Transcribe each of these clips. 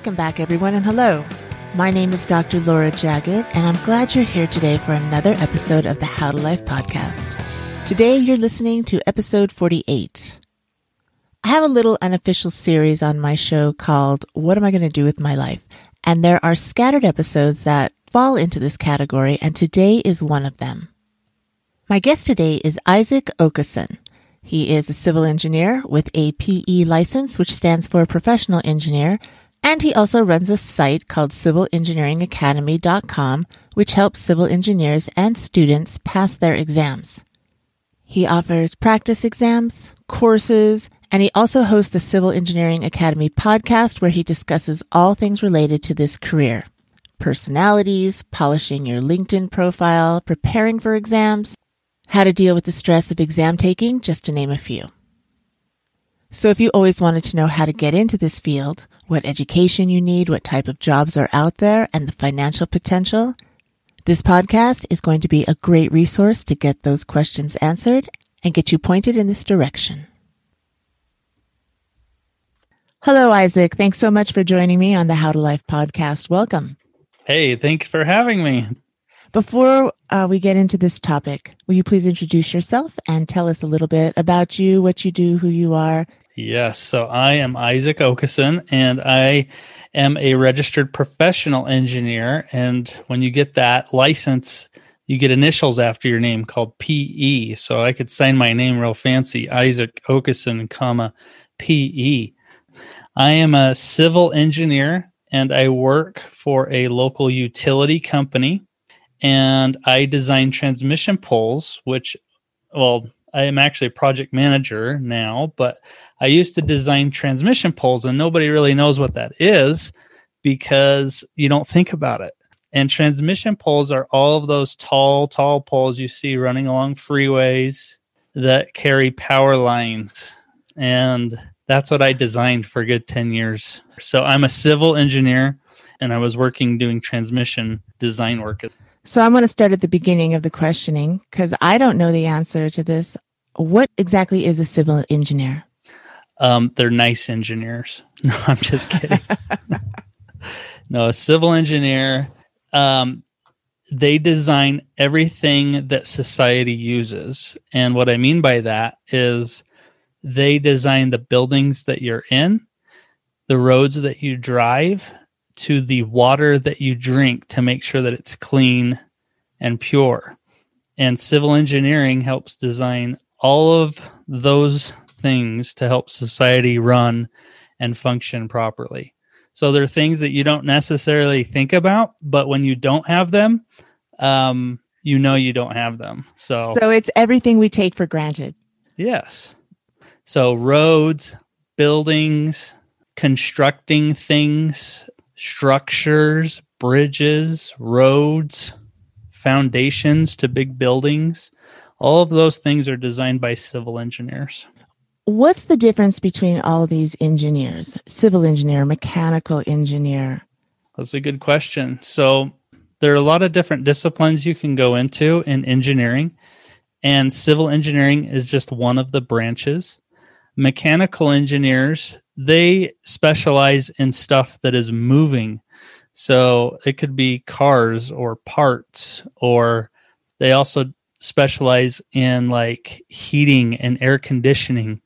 Welcome back, everyone, and hello. My name is Dr. Laura Jaggett, and I'm glad you're here today for another episode of the How to Life podcast. Today, you're listening to episode 48. I have a little unofficial series on my show called What Am I Going to Do with My Life? And there are scattered episodes that fall into this category, and today is one of them. My guest today is Isaac Oakeson. He is a civil engineer with a PE license, which stands for Professional Engineer, and he also runs a site called civilengineeringacademy.com, which helps civil engineers and students pass their exams. He offers practice exams, courses, and he also hosts the Civil Engineering Academy podcast where he discusses all things related to this career personalities, polishing your LinkedIn profile, preparing for exams, how to deal with the stress of exam taking, just to name a few. So if you always wanted to know how to get into this field, what education you need, what type of jobs are out there, and the financial potential, this podcast is going to be a great resource to get those questions answered and get you pointed in this direction. Hello, Isaac. Thanks so much for joining me on the How to Life podcast. Welcome. Hey, thanks for having me. Before uh, we get into this topic, will you please introduce yourself and tell us a little bit about you, what you do, who you are? Yes. So I am Isaac Oakeson and I am a registered professional engineer. And when you get that license, you get initials after your name called PE. So I could sign my name real fancy, Isaac Oakeson, comma PE. I am a civil engineer and I work for a local utility company and I design transmission poles, which, well, I am actually a project manager now, but I used to design transmission poles, and nobody really knows what that is because you don't think about it. And transmission poles are all of those tall, tall poles you see running along freeways that carry power lines. And that's what I designed for a good 10 years. So I'm a civil engineer and I was working doing transmission design work. So I'm going to start at the beginning of the questioning because I don't know the answer to this. What exactly is a civil engineer? Um, they're nice engineers. No, I'm just kidding. no, a civil engineer, um, they design everything that society uses. And what I mean by that is they design the buildings that you're in, the roads that you drive, to the water that you drink to make sure that it's clean and pure. And civil engineering helps design all of those things to help society run and function properly. So there are things that you don't necessarily think about, but when you don't have them, um, you know you don't have them. So So it's everything we take for granted. Yes. So roads, buildings, constructing things, structures, bridges, roads, foundations to big buildings. All of those things are designed by civil engineers. What's the difference between all these engineers? Civil engineer, mechanical engineer? That's a good question. So, there are a lot of different disciplines you can go into in engineering, and civil engineering is just one of the branches. Mechanical engineers they specialize in stuff that is moving. So it could be cars or parts, or they also specialize in like heating and air conditioning.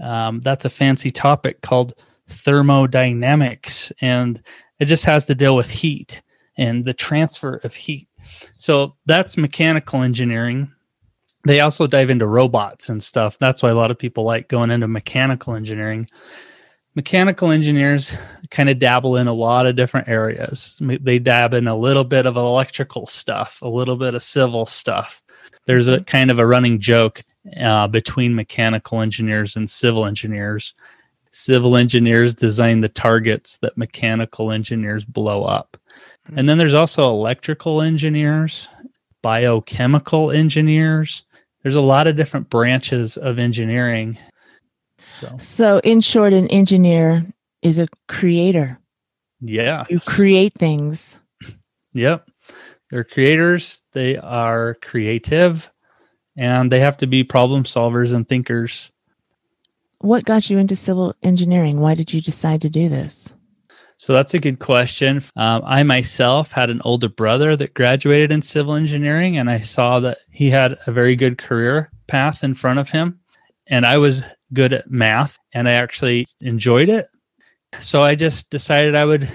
Um, that's a fancy topic called thermodynamics, and it just has to deal with heat and the transfer of heat. So that's mechanical engineering. They also dive into robots and stuff. That's why a lot of people like going into mechanical engineering mechanical engineers kind of dabble in a lot of different areas. They dab in a little bit of electrical stuff, a little bit of civil stuff. There's a kind of a running joke uh, between mechanical engineers and civil engineers. Civil engineers design the targets that mechanical engineers blow up. And then there's also electrical engineers, biochemical engineers. There's a lot of different branches of engineering so, so in short, an engineer is a creator. Yeah. You create things. Yep. They're creators, they are creative, and they have to be problem solvers and thinkers. What got you into civil engineering? Why did you decide to do this? So that's a good question. Um, I myself had an older brother that graduated in civil engineering, and I saw that he had a very good career path in front of him. And I was good at math, and I actually enjoyed it. So I just decided I would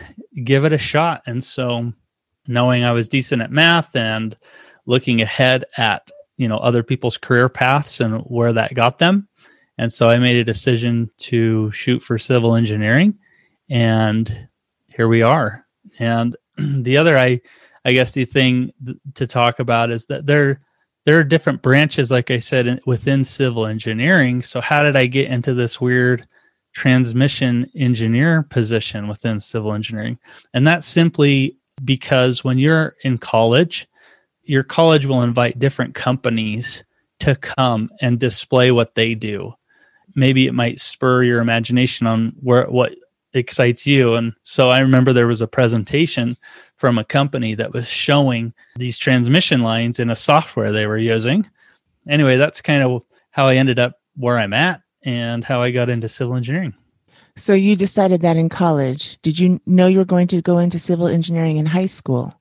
give it a shot. And so, knowing I was decent at math and looking ahead at you know other people's career paths and where that got them and so i made a decision to shoot for civil engineering and here we are and the other i i guess the thing th- to talk about is that there there are different branches like i said in, within civil engineering so how did i get into this weird transmission engineer position within civil engineering and that's simply because when you're in college your college will invite different companies to come and display what they do. Maybe it might spur your imagination on where what excites you. And so I remember there was a presentation from a company that was showing these transmission lines in a software they were using. Anyway, that's kind of how I ended up where I'm at and how I got into civil engineering. So you decided that in college. Did you know you were going to go into civil engineering in high school?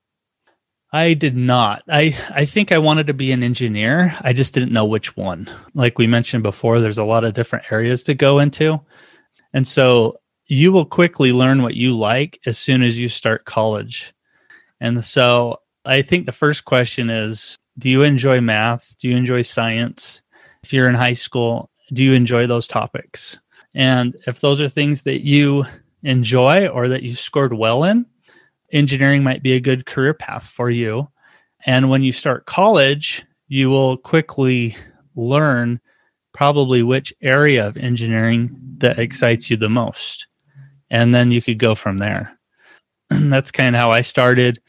I did not. I I think I wanted to be an engineer. I just didn't know which one. Like we mentioned before, there's a lot of different areas to go into. And so you will quickly learn what you like as soon as you start college. And so I think the first question is do you enjoy math? Do you enjoy science? If you're in high school, do you enjoy those topics? And if those are things that you enjoy or that you scored well in, engineering might be a good career path for you. And when you start college, you will quickly learn probably which area of engineering that excites you the most. And then you could go from there. That's kind of how I started.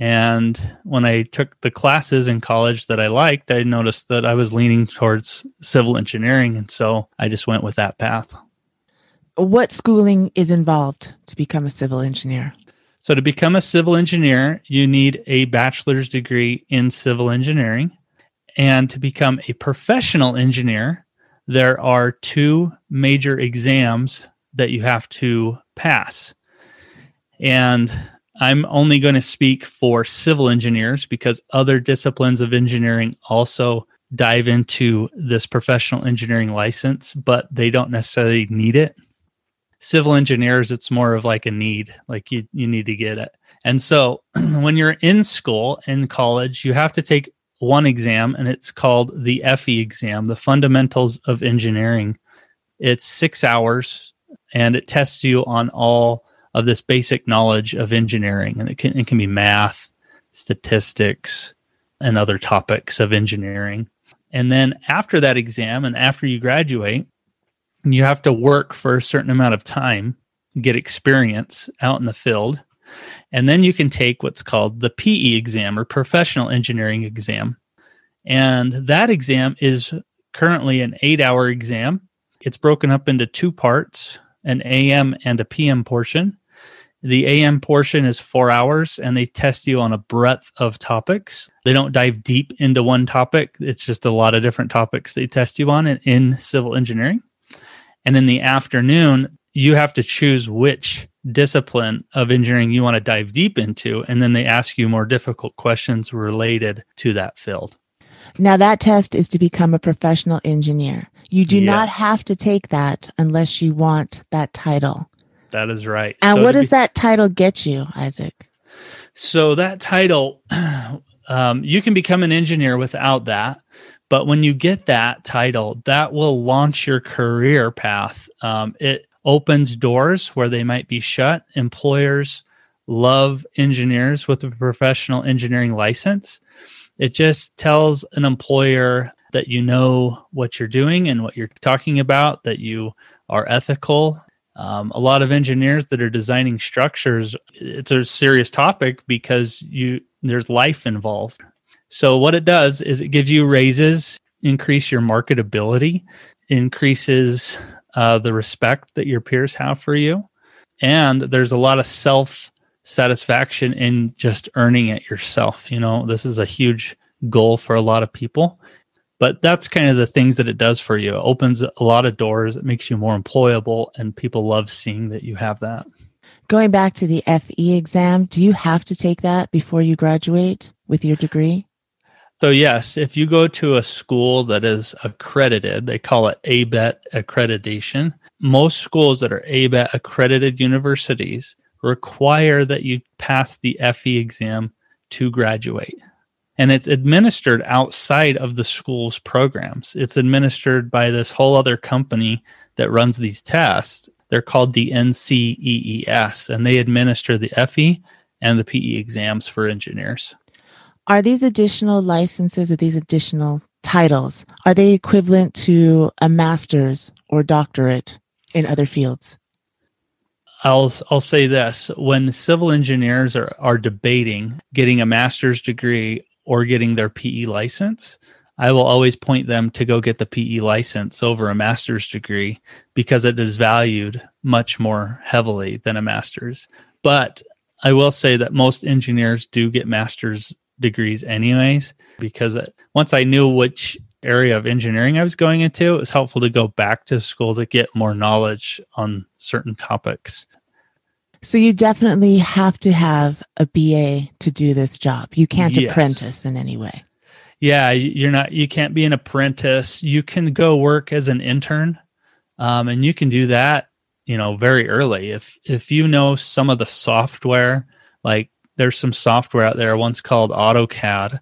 And when I took the classes in college that I liked, I noticed that I was leaning towards civil engineering. And so I just went with that path. What schooling is involved to become a civil engineer? So, to become a civil engineer, you need a bachelor's degree in civil engineering. And to become a professional engineer, there are two major exams that you have to pass. And I'm only going to speak for civil engineers because other disciplines of engineering also dive into this professional engineering license, but they don't necessarily need it. Civil engineers it's more of like a need like you you need to get it. And so when you're in school in college you have to take one exam and it's called the FE exam the fundamentals of engineering. It's 6 hours and it tests you on all of this basic knowledge of engineering and it can it can be math statistics and other topics of engineering and then after that exam and after you graduate you have to work for a certain amount of time, get experience out in the field, and then you can take what's called the PE exam or professional engineering exam. And that exam is currently an eight hour exam. It's broken up into two parts an AM and a PM portion. The AM portion is four hours and they test you on a breadth of topics. They don't dive deep into one topic, it's just a lot of different topics they test you on in, in civil engineering. And in the afternoon, you have to choose which discipline of engineering you want to dive deep into. And then they ask you more difficult questions related to that field. Now, that test is to become a professional engineer. You do not have to take that unless you want that title. That is right. And so what does be- that title get you, Isaac? So, that title, um, you can become an engineer without that. But when you get that title, that will launch your career path. Um, it opens doors where they might be shut. Employers love engineers with a professional engineering license. It just tells an employer that you know what you're doing and what you're talking about, that you are ethical. Um, a lot of engineers that are designing structures, it's a serious topic because you there's life involved. So what it does is it gives you raises, increase your marketability, increases uh, the respect that your peers have for you, and there's a lot of self satisfaction in just earning it yourself. You know, this is a huge goal for a lot of people. But that's kind of the things that it does for you. It opens a lot of doors. It makes you more employable, and people love seeing that you have that. Going back to the FE exam, do you have to take that before you graduate with your degree? So, yes, if you go to a school that is accredited, they call it ABET accreditation. Most schools that are ABET accredited universities require that you pass the FE exam to graduate. And it's administered outside of the school's programs. It's administered by this whole other company that runs these tests. They're called the NCEES, and they administer the FE and the PE exams for engineers. Are these additional licenses or these additional titles are they equivalent to a master's or doctorate in other fields? I'll I'll say this: when civil engineers are are debating getting a master's degree or getting their PE license, I will always point them to go get the PE license over a master's degree because it is valued much more heavily than a master's. But I will say that most engineers do get master's degrees anyways because uh, once I knew which area of engineering I was going into, it was helpful to go back to school to get more knowledge on certain topics. So you definitely have to have a BA to do this job. You can't Yes. apprentice in any way. Yeah, you're not. You can't be an apprentice. You can go work as an intern, um, and you can do that. You know, very early. If if you know some of the software, like there's some software out there. One's called AutoCAD.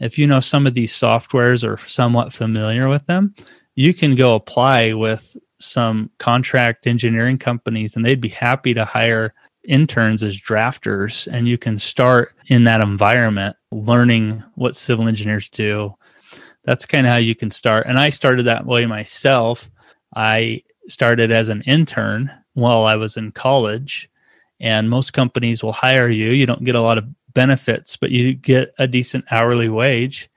If you know some of these softwares or somewhat familiar with them, you can go apply with some contract engineering companies, and they'd be happy to hire interns as drafters. And you can start in that environment learning what civil engineers do. That's kind of how you can start. And i started that way myself. I started as an intern while i was in college. And most companies will hire you. You don't get a lot of benefits but you get a decent hourly wage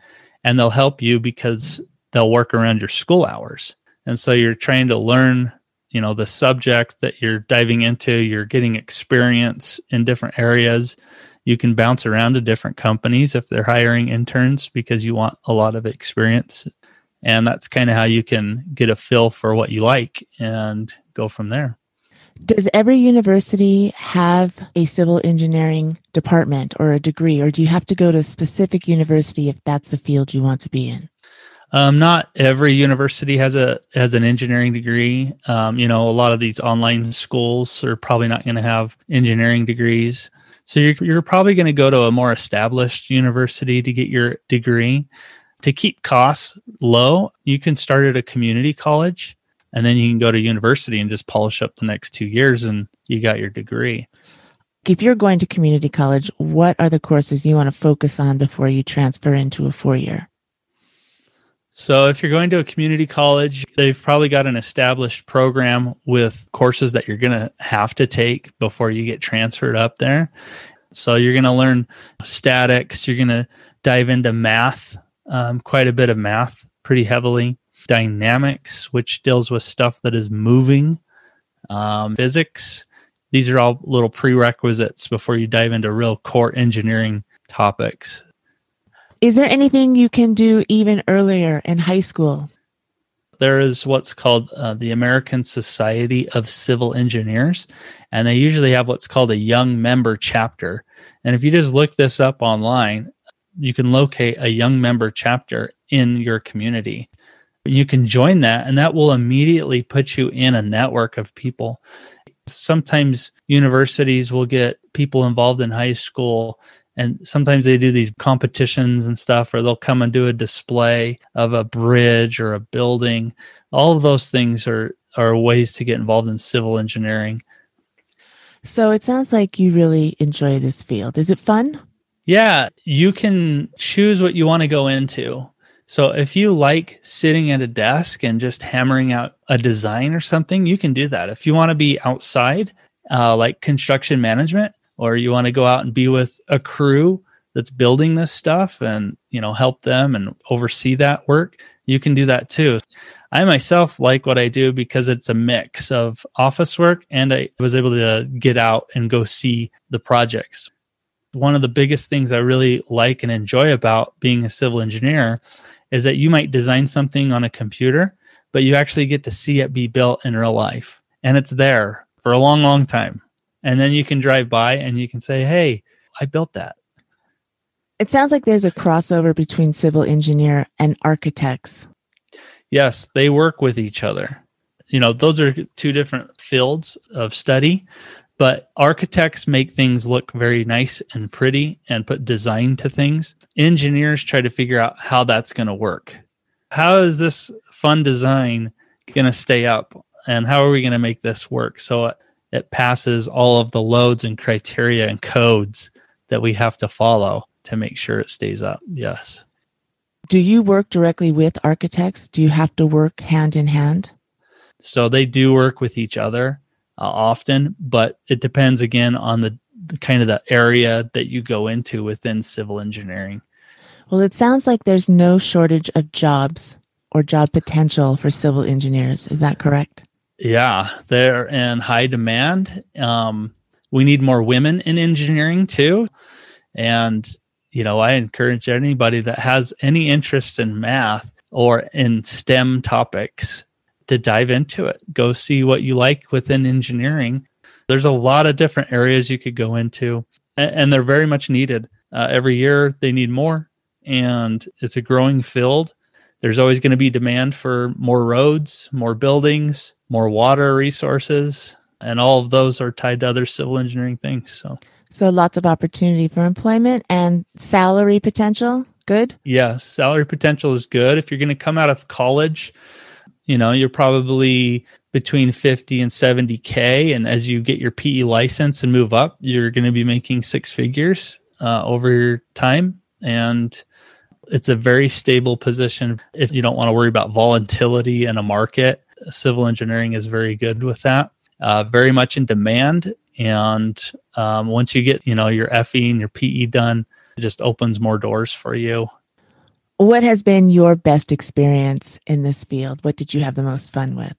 and they'll help you because they'll work around your school hours and so you're trying to learn you know the subject that you're diving into. You're getting experience in different areas. You can bounce around to different companies if they're hiring interns because you want a lot of experience. And that's kind of how you can get a feel for what you like and go from there. Does every university have a civil engineering department or a degree, or do you have to go to a specific university if that's the field you want to be in? Um, not every university has a has an engineering degree. Um, you know, a lot of these online schools are probably not going to have engineering degrees. So you're you're probably going to go to a more established university to get your degree. To keep costs low, you can start at a community college, and then you can go to university and just polish up the next two years, and you got your degree. If you're going to community college, what are the courses you want to focus on before you transfer into a four year? So, if you're going to a community college, they've probably got an established program with courses that you're going to have to take before you get transferred up there. So, you're going to learn statics, you're going to dive into math, um, quite a bit of math, pretty heavily, dynamics, which deals with stuff that is moving, um, physics. These are all little prerequisites before you dive into real core engineering topics. Is there anything you can do even earlier in high school? there is what's called uh, the American Society of Civil Engineers, and they usually have what's called a young member chapter. And if you just look this up online, you can locate a young member chapter in your community. You can join that, and that will immediately put you in a network of people. Sometimes universities will get people involved in high school and sometimes they do these competitions and stuff or they'll come and do a display of a bridge or a building all of those things are are ways to get involved in civil engineering So it sounds like you really enjoy this field. Is it fun? yeah you can choose what you want to go into so if you like sitting at a desk and just hammering out a design or something you can do that if you want to be outside uh, like construction management or you want to go out and be with a crew that's building this stuff and you know help them and oversee that work you can do that too. I myself like what i do because it's a mix of office work and i was able to get out and go see the projects. One of the biggest things i really like and enjoy about being a civil engineer is that you might design something on a computer but you actually get to see it be built in real life. And it's there for a long long time And then you can drive by and you can say, Hey, I built that. It sounds like there's a crossover between civil engineer and architects. Yes, they work with each other. You know, those are two different fields of study, but architects make things look very nice and pretty and put design to things. Engineers try to figure out how that's going to work. How is this fun design going to stay up? And how are we going to make this work so it, passes all of the loads and criteria and codes that we have to follow to make sure it stays up? Yes. Do you work directly with architects? Do you have to work hand in hand? So they do work with each other uh, often, but it depends again on the, the kind of the area that you go into within civil engineering. Well, it sounds like there's no shortage of jobs or job potential for civil engineers. Is that correct? Yeah, they're in high demand. Um, we need more women in engineering too. And, you know, I encourage anybody that has any interest in math or in STEM topics to dive into it. Go see what you like within engineering. There's a lot of different areas you could go into, and they're very much needed. Uh, every year they need more, and it's a growing field. There's always going to be demand for more roads, more buildings, more water resources, and all of those are tied to other civil engineering things. So, so lots of opportunity for employment and salary potential. Good. Yes, salary potential is good. If you're going to come out of college you know you're probably between 50 and 70k and as you get your pe license and move up you're going to be making six figures uh, over time and it's a very stable position if you don't want to worry about volatility in a market civil engineering is very good with that uh, very much in demand and um, once you get you know your fe and your pe done it just opens more doors for you what has been your best experience in this field? What did you have the most fun with?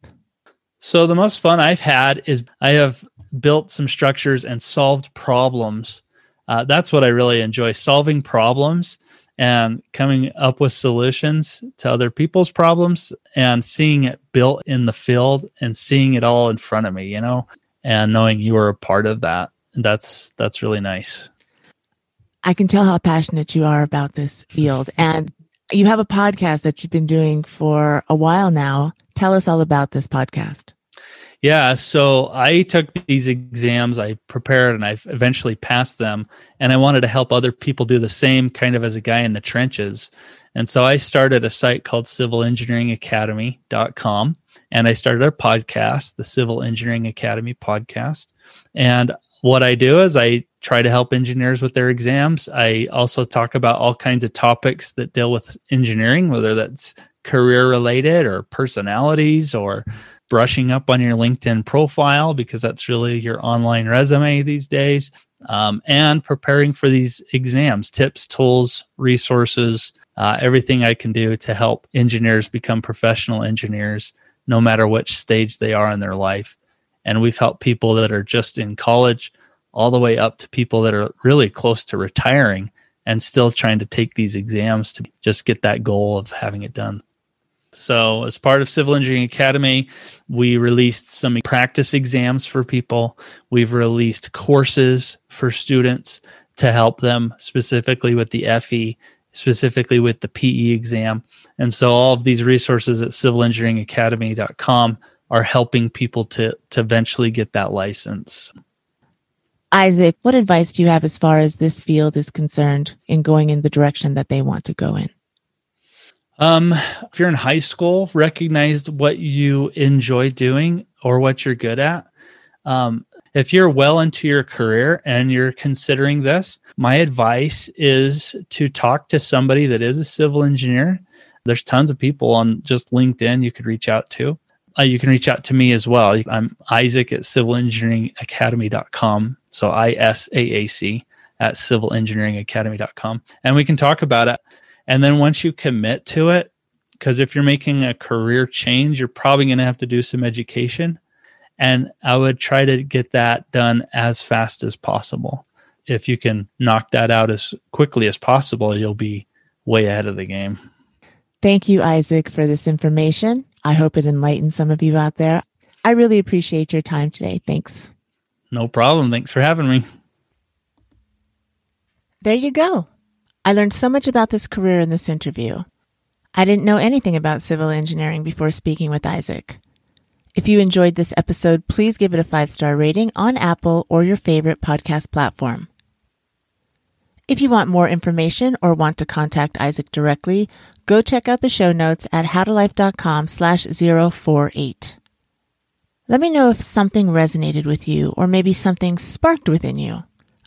So, the most fun I've had is I have built some structures and solved problems. Uh, that's what I really enjoy solving problems and coming up with solutions to other people's problems and seeing it built in the field and seeing it all in front of me, you know, and knowing you were a part of that. That's that's really nice. I can tell how passionate you are about this field. And you have a podcast that you've been doing for a while now. Tell us all about this podcast. Yeah, so I took these exams, I prepared, and I eventually passed them. And I wanted to help other people do the same, kind of as a guy in the trenches. And so I started a site called civilengineeringacademy.com. And I started a podcast, the Civil Engineering Academy podcast. And what I do is I try to help engineers with their exams. I also talk about all kinds of topics that deal with engineering, whether that's career related or personalities or brushing up on your LinkedIn profile, because that's really your online resume these days, um, and preparing for these exams, tips, tools, resources, uh, everything I can do to help engineers become professional engineers, no matter which stage they are in their life. And we've helped people that are just in college all the way up to people that are really close to retiring and still trying to take these exams to just get that goal of having it done. So, as part of Civil Engineering Academy, we released some practice exams for people. We've released courses for students to help them specifically with the FE, specifically with the PE exam. And so, all of these resources at civilengineeringacademy.com are helping people to, to eventually get that license. Isaac, what advice do you have as far as this field is concerned in going in the direction that they want to go in? Um, if you're in high school, recognize what you enjoy doing or what you're good at. Um, if you're well into your career and you're considering this, my advice is to talk to somebody that is a civil engineer. There's tons of people on just LinkedIn you could reach out to. Uh, you can reach out to me as well. I'm Isaac at civilengineeringacademy.com. So I S A A C at civilengineeringacademy.com. And we can talk about it. And then once you commit to it, because if you're making a career change, you're probably going to have to do some education. And I would try to get that done as fast as possible. If you can knock that out as quickly as possible, you'll be way ahead of the game. Thank you, Isaac, for this information. I hope it enlightens some of you out there. I really appreciate your time today. Thanks. No problem. Thanks for having me. There you go. I learned so much about this career in this interview. I didn't know anything about civil engineering before speaking with Isaac. If you enjoyed this episode, please give it a five star rating on Apple or your favorite podcast platform. If you want more information or want to contact Isaac directly, go check out the show notes at howtolife.com slash 048. Let me know if something resonated with you or maybe something sparked within you.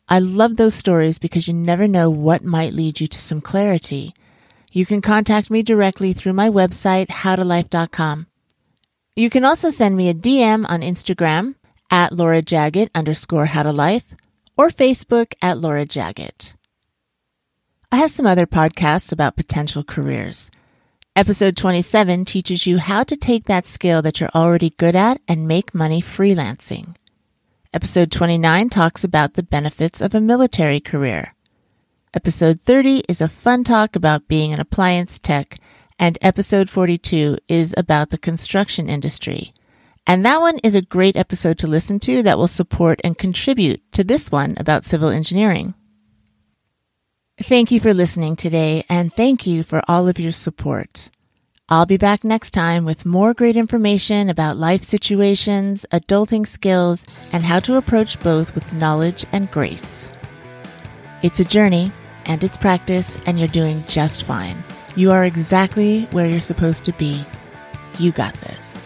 I love those stories because you never know what might lead you to some clarity. You can contact me directly through my website, howtolife.com. You can also send me a DM on Instagram at Laura Jaggett underscore how to life or Facebook at Laura Jaggett. I have some other podcasts about potential careers. Episode 27 teaches you how to take that skill that you're already good at and make money freelancing. Episode 29 talks about the benefits of a military career. Episode 30 is a fun talk about being an appliance tech, and episode 42 is about the construction industry. And that one is a great episode to listen to that will support and contribute to this one about civil engineering. Thank you for listening today, and thank you for all of your support. I'll be back next time with more great information about life situations, adulting skills, and how to approach both with knowledge and grace. It's a journey, and it's practice, and you're doing just fine. You are exactly where you're supposed to be. You got this.